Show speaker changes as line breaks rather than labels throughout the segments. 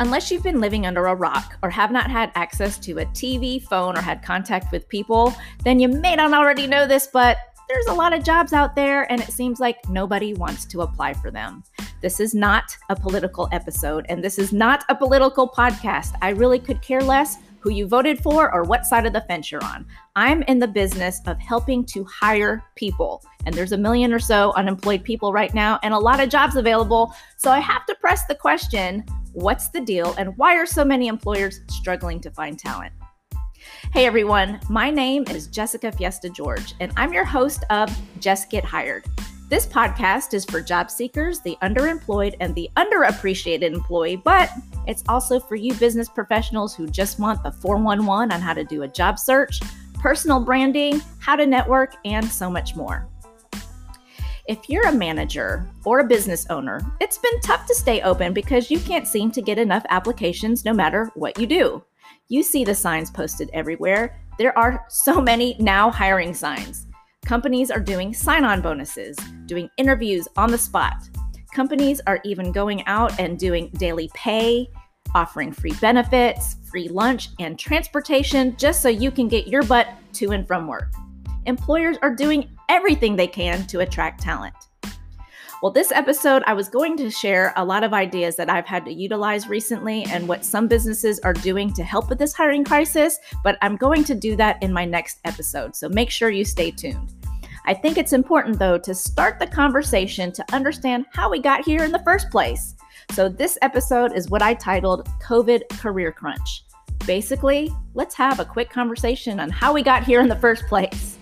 Unless you've been living under a rock or have not had access to a TV, phone, or had contact with people, then you may not already know this, but there's a lot of jobs out there and it seems like nobody wants to apply for them. This is not a political episode and this is not a political podcast. I really could care less who you voted for or what side of the fence you're on. I'm in the business of helping to hire people. And there's a million or so unemployed people right now and a lot of jobs available. So I have to press the question what's the deal and why are so many employers struggling to find talent? Hey everyone, my name is Jessica Fiesta George, and I'm your host of Just Get Hired. This podcast is for job seekers, the underemployed, and the underappreciated employee, but it's also for you business professionals who just want the 411 on how to do a job search, personal branding, how to network, and so much more. If you're a manager or a business owner, it's been tough to stay open because you can't seem to get enough applications no matter what you do. You see the signs posted everywhere. There are so many now hiring signs. Companies are doing sign on bonuses, doing interviews on the spot. Companies are even going out and doing daily pay, offering free benefits, free lunch, and transportation just so you can get your butt to and from work. Employers are doing everything they can to attract talent. Well, this episode, I was going to share a lot of ideas that I've had to utilize recently and what some businesses are doing to help with this hiring crisis, but I'm going to do that in my next episode. So make sure you stay tuned. I think it's important, though, to start the conversation to understand how we got here in the first place. So, this episode is what I titled COVID Career Crunch. Basically, let's have a quick conversation on how we got here in the first place.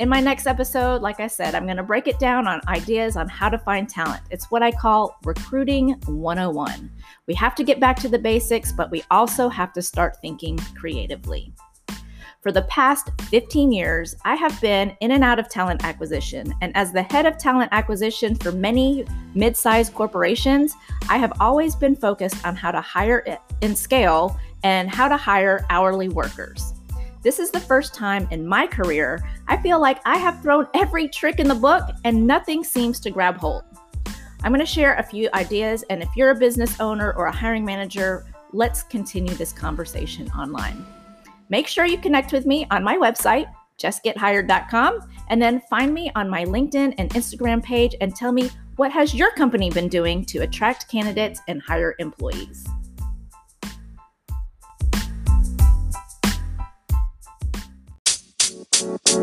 In my next episode, like I said, I'm going to break it down on ideas on how to find talent. It's what I call recruiting 101. We have to get back to the basics, but we also have to start thinking creatively. For the past 15 years, I have been in and out of talent acquisition. And as the head of talent acquisition for many mid sized corporations, I have always been focused on how to hire in scale and how to hire hourly workers. This is the first time in my career I feel like I have thrown every trick in the book and nothing seems to grab hold. I'm going to share a few ideas, and if you're a business owner or a hiring manager, let's continue this conversation online. Make sure you connect with me on my website, justgethired.com, and then find me on my LinkedIn and Instagram page and tell me what has your company been doing to attract candidates and hire employees. If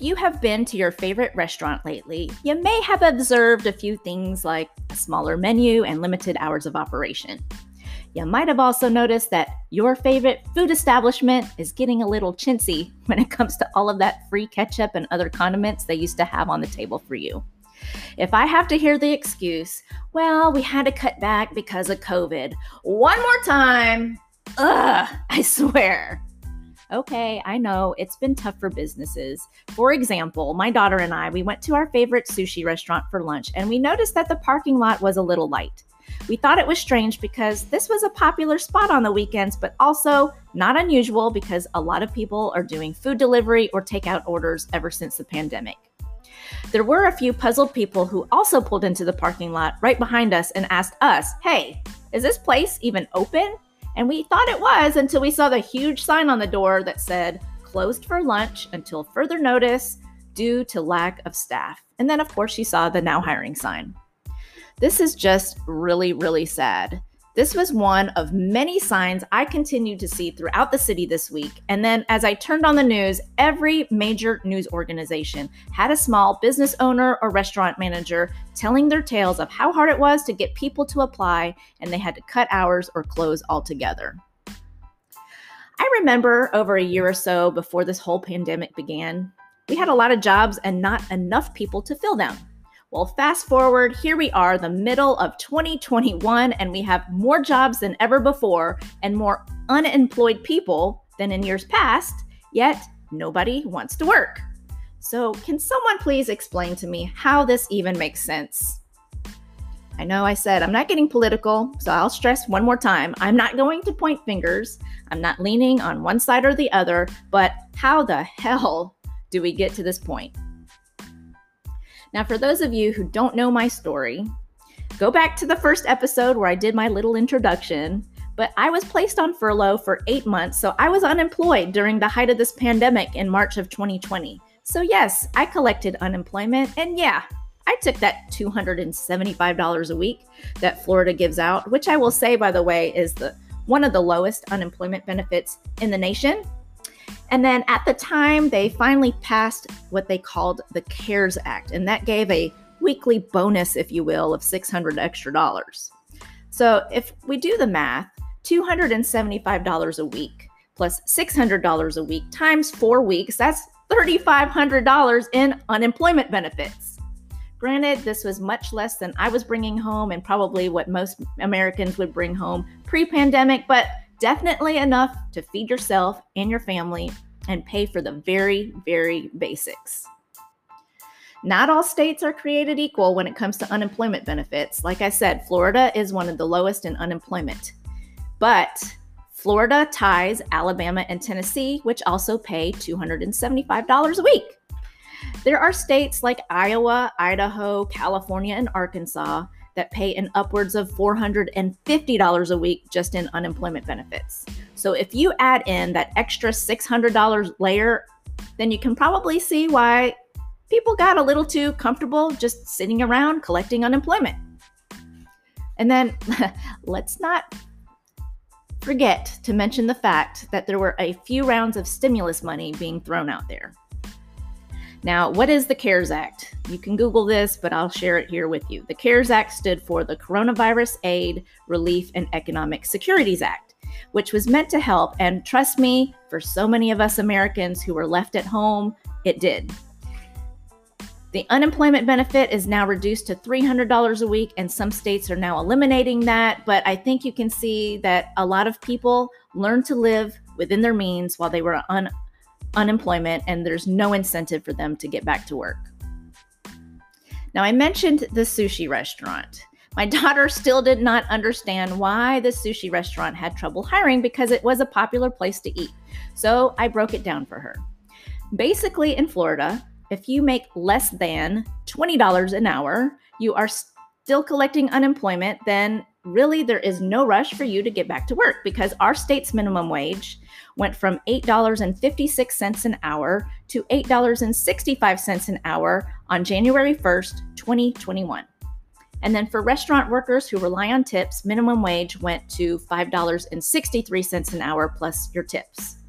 you have been to your favorite restaurant lately, you may have observed a few things like a smaller menu and limited hours of operation. You might have also noticed that your favorite food establishment is getting a little chintzy when it comes to all of that free ketchup and other condiments they used to have on the table for you. If I have to hear the excuse, well, we had to cut back because of COVID, one more time, ugh, I swear. Okay, I know it's been tough for businesses. For example, my daughter and I, we went to our favorite sushi restaurant for lunch and we noticed that the parking lot was a little light. We thought it was strange because this was a popular spot on the weekends, but also not unusual because a lot of people are doing food delivery or takeout orders ever since the pandemic. There were a few puzzled people who also pulled into the parking lot right behind us and asked us, Hey, is this place even open? And we thought it was until we saw the huge sign on the door that said, Closed for lunch until further notice due to lack of staff. And then, of course, she saw the now hiring sign. This is just really, really sad. This was one of many signs I continued to see throughout the city this week. And then, as I turned on the news, every major news organization had a small business owner or restaurant manager telling their tales of how hard it was to get people to apply and they had to cut hours or close altogether. I remember over a year or so before this whole pandemic began, we had a lot of jobs and not enough people to fill them. Well, fast forward, here we are, the middle of 2021, and we have more jobs than ever before and more unemployed people than in years past, yet nobody wants to work. So, can someone please explain to me how this even makes sense? I know I said I'm not getting political, so I'll stress one more time. I'm not going to point fingers. I'm not leaning on one side or the other, but how the hell do we get to this point? Now, for those of you who don't know my story, go back to the first episode where I did my little introduction. But I was placed on furlough for eight months, so I was unemployed during the height of this pandemic in March of 2020. So, yes, I collected unemployment, and yeah, I took that $275 a week that Florida gives out, which I will say, by the way, is the one of the lowest unemployment benefits in the nation. And then at the time, they finally passed what they called the CARES Act, and that gave a weekly bonus, if you will, of 600 extra dollars. So if we do the math, $275 a week plus $600 a week times four weeks, that's $3,500 in unemployment benefits. Granted, this was much less than I was bringing home and probably what most Americans would bring home pre pandemic, but definitely enough to feed yourself and your family and pay for the very, very basics. Not all states are created equal when it comes to unemployment benefits. Like I said, Florida is one of the lowest in unemployment. But Florida ties Alabama and Tennessee, which also pay $275 a week. There are states like Iowa, Idaho, California, and Arkansas that pay in upwards of $450 a week just in unemployment benefits. So if you add in that extra $600 layer, then you can probably see why people got a little too comfortable just sitting around collecting unemployment. And then let's not forget to mention the fact that there were a few rounds of stimulus money being thrown out there. Now, what is the CARES Act? You can Google this, but I'll share it here with you. The CARES Act stood for the Coronavirus Aid, Relief, and Economic Securities Act, which was meant to help. And trust me, for so many of us Americans who were left at home, it did. The unemployment benefit is now reduced to $300 a week, and some states are now eliminating that. But I think you can see that a lot of people learned to live within their means while they were on unemployment and there's no incentive for them to get back to work. Now, I mentioned the sushi restaurant. My daughter still did not understand why the sushi restaurant had trouble hiring because it was a popular place to eat. So I broke it down for her. Basically, in Florida, if you make less than $20 an hour, you are still collecting unemployment, then really there is no rush for you to get back to work because our state's minimum wage went from $8.56 an hour to $8.65 an hour on January 1st, 2021. And then for restaurant workers who rely on tips, minimum wage went to $5.63 an hour plus your tips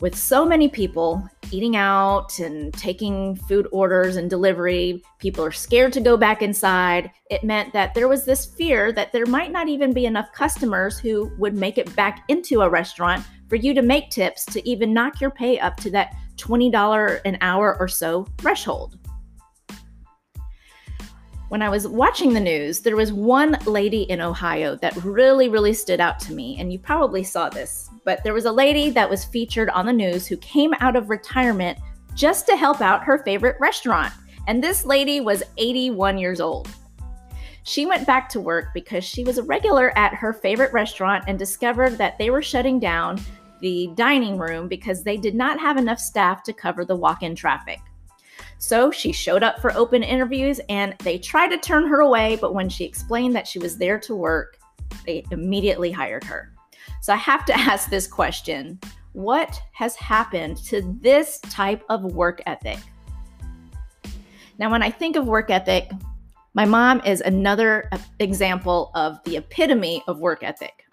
with so many people eating out and taking food orders and delivery, people are scared to go back inside. It meant that there was this fear that there might not even be enough customers who would make it back into a restaurant for you to make tips to even knock your pay up to that $20 an hour or so threshold. When I was watching the news, there was one lady in Ohio that really, really stood out to me, and you probably saw this but there was a lady that was featured on the news who came out of retirement just to help out her favorite restaurant. And this lady was 81 years old. She went back to work because she was a regular at her favorite restaurant and discovered that they were shutting down the dining room because they did not have enough staff to cover the walk in traffic. So she showed up for open interviews and they tried to turn her away, but when she explained that she was there to work, they immediately hired her. So I have to ask this question What has happened to this type of work ethic? Now, when I think of work ethic, my mom is another example of the epitome of work ethic.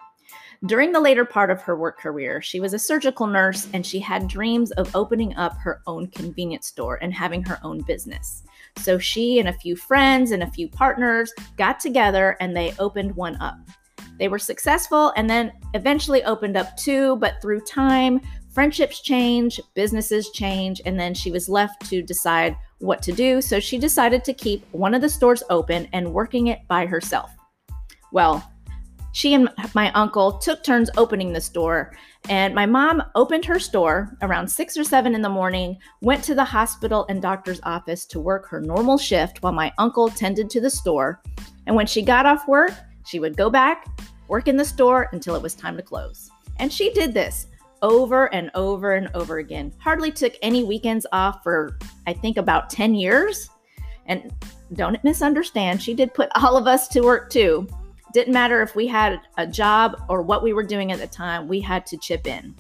During the later part of her work career, she was a surgical nurse and she had dreams of opening up her own convenience store and having her own business. So she and a few friends and a few partners got together and they opened one up. They were successful and then eventually opened up two, but through time, friendships change, businesses change, and then she was left to decide what to do. So she decided to keep one of the stores open and working it by herself. Well, she and my uncle took turns opening the store, and my mom opened her store around six or seven in the morning, went to the hospital and doctor's office to work her normal shift while my uncle tended to the store. And when she got off work, she would go back, work in the store until it was time to close. And she did this over and over and over again. Hardly took any weekends off for, I think, about 10 years. And don't misunderstand, she did put all of us to work too. Didn't matter if we had a job or what we were doing at the time, we had to chip in.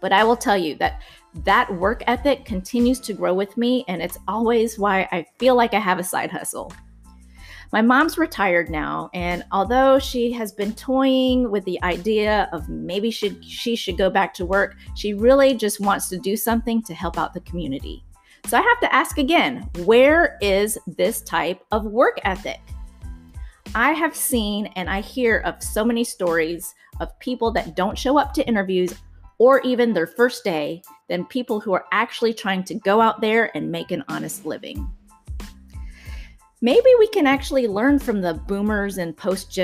But I will tell you that that work ethic continues to grow with me, and it's always why I feel like I have a side hustle. My mom's retired now, and although she has been toying with the idea of maybe she, she should go back to work, she really just wants to do something to help out the community. So I have to ask again where is this type of work ethic? I have seen and I hear of so many stories of people that don't show up to interviews or even their first day than people who are actually trying to go out there and make an honest living maybe we can actually learn from the boomers and post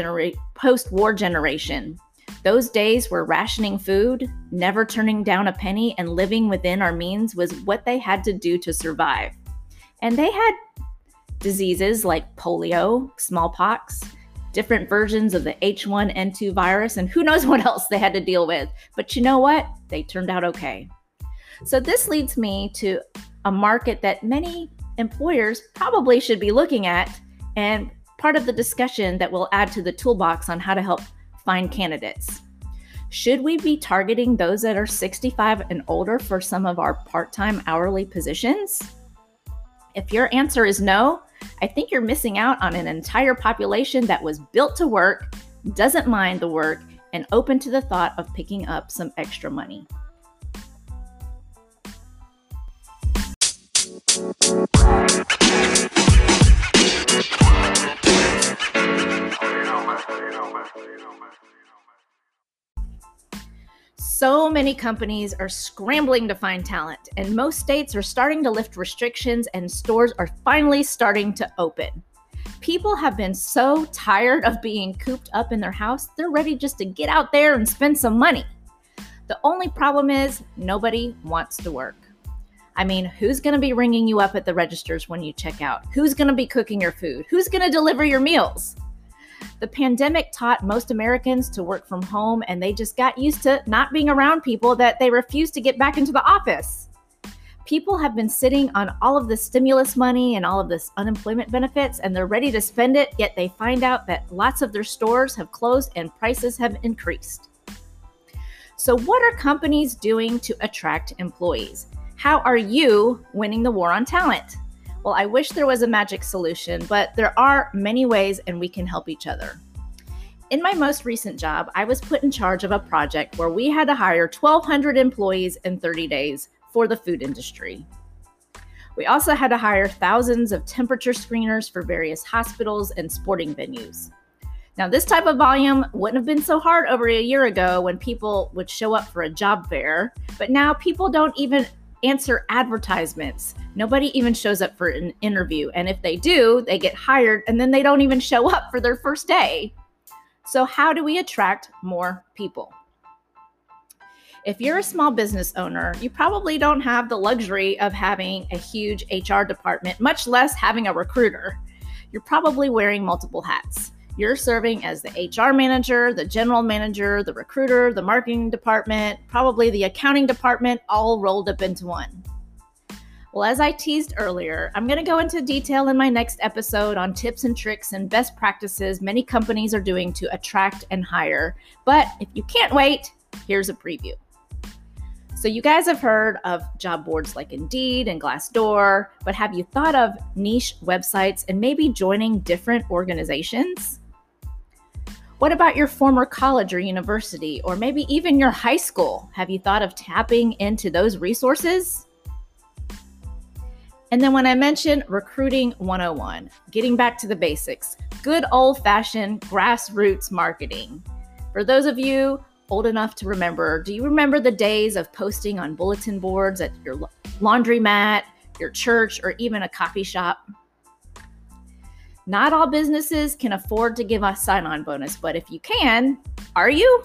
post-war generation. Those days where rationing food, never turning down a penny, and living within our means was what they had to do to survive. And they had diseases like polio, smallpox, different versions of the H1N2 virus, and who knows what else they had to deal with. But you know what? They turned out okay. So, this leads me to a market that many employers probably should be looking at and part of the discussion that we'll add to the toolbox on how to help find candidates. Should we be targeting those that are 65 and older for some of our part time hourly positions? If your answer is no, I think you're missing out on an entire population that was built to work, doesn't mind the work, and open to the thought of picking up some extra money. So many companies are scrambling to find talent, and most states are starting to lift restrictions, and stores are finally starting to open. People have been so tired of being cooped up in their house, they're ready just to get out there and spend some money. The only problem is nobody wants to work. I mean, who's going to be ringing you up at the registers when you check out? Who's going to be cooking your food? Who's going to deliver your meals? The pandemic taught most Americans to work from home, and they just got used to not being around people that they refuse to get back into the office. People have been sitting on all of the stimulus money and all of this unemployment benefits, and they're ready to spend it, yet they find out that lots of their stores have closed and prices have increased. So, what are companies doing to attract employees? How are you winning the war on talent? Well, I wish there was a magic solution, but there are many ways and we can help each other. In my most recent job, I was put in charge of a project where we had to hire 1,200 employees in 30 days for the food industry. We also had to hire thousands of temperature screeners for various hospitals and sporting venues. Now, this type of volume wouldn't have been so hard over a year ago when people would show up for a job fair, but now people don't even answer advertisements. Nobody even shows up for an interview. And if they do, they get hired and then they don't even show up for their first day. So, how do we attract more people? If you're a small business owner, you probably don't have the luxury of having a huge HR department, much less having a recruiter. You're probably wearing multiple hats. You're serving as the HR manager, the general manager, the recruiter, the marketing department, probably the accounting department, all rolled up into one. Well, as I teased earlier, I'm going to go into detail in my next episode on tips and tricks and best practices many companies are doing to attract and hire. But if you can't wait, here's a preview. So, you guys have heard of job boards like Indeed and Glassdoor, but have you thought of niche websites and maybe joining different organizations? What about your former college or university, or maybe even your high school? Have you thought of tapping into those resources? And then when I mentioned recruiting 101, getting back to the basics, good old fashioned grassroots marketing. For those of you old enough to remember, do you remember the days of posting on bulletin boards at your laundromat, your church, or even a coffee shop? Not all businesses can afford to give a sign on bonus, but if you can, are you?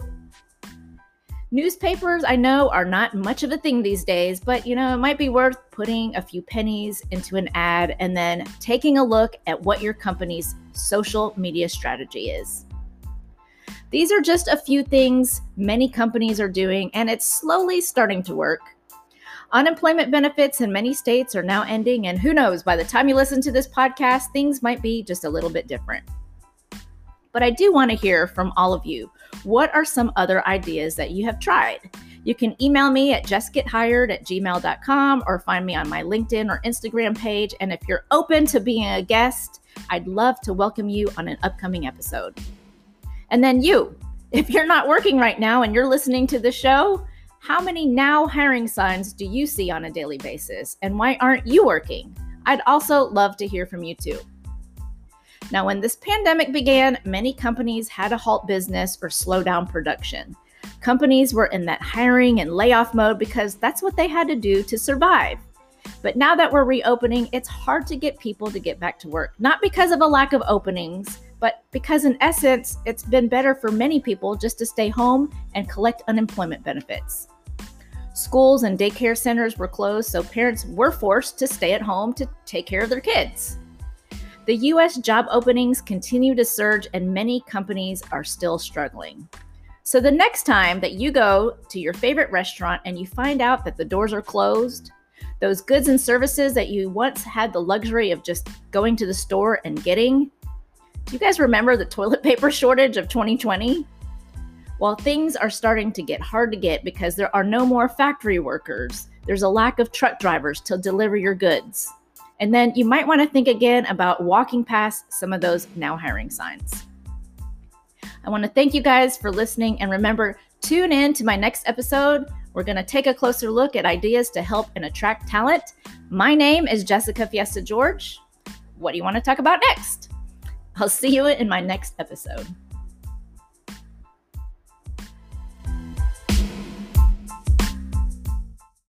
Newspapers, I know, are not much of a thing these days, but you know, it might be worth putting a few pennies into an ad and then taking a look at what your company's social media strategy is. These are just a few things many companies are doing, and it's slowly starting to work. Unemployment benefits in many states are now ending, and who knows, by the time you listen to this podcast, things might be just a little bit different. But I do want to hear from all of you. What are some other ideas that you have tried? You can email me at justgethired at gmail.com or find me on my LinkedIn or Instagram page. And if you're open to being a guest, I'd love to welcome you on an upcoming episode. And then you, if you're not working right now and you're listening to the show, how many now hiring signs do you see on a daily basis? And why aren't you working? I'd also love to hear from you too. Now, when this pandemic began, many companies had to halt business or slow down production. Companies were in that hiring and layoff mode because that's what they had to do to survive. But now that we're reopening, it's hard to get people to get back to work, not because of a lack of openings, but because in essence, it's been better for many people just to stay home and collect unemployment benefits. Schools and daycare centers were closed, so parents were forced to stay at home to take care of their kids. The US job openings continue to surge, and many companies are still struggling. So, the next time that you go to your favorite restaurant and you find out that the doors are closed, those goods and services that you once had the luxury of just going to the store and getting, do you guys remember the toilet paper shortage of 2020? While things are starting to get hard to get because there are no more factory workers, there's a lack of truck drivers to deliver your goods. And then you might want to think again about walking past some of those now hiring signs. I want to thank you guys for listening and remember, tune in to my next episode. We're going to take a closer look at ideas to help and attract talent. My name is Jessica Fiesta George. What do you want to talk about next? I'll see you in my next episode.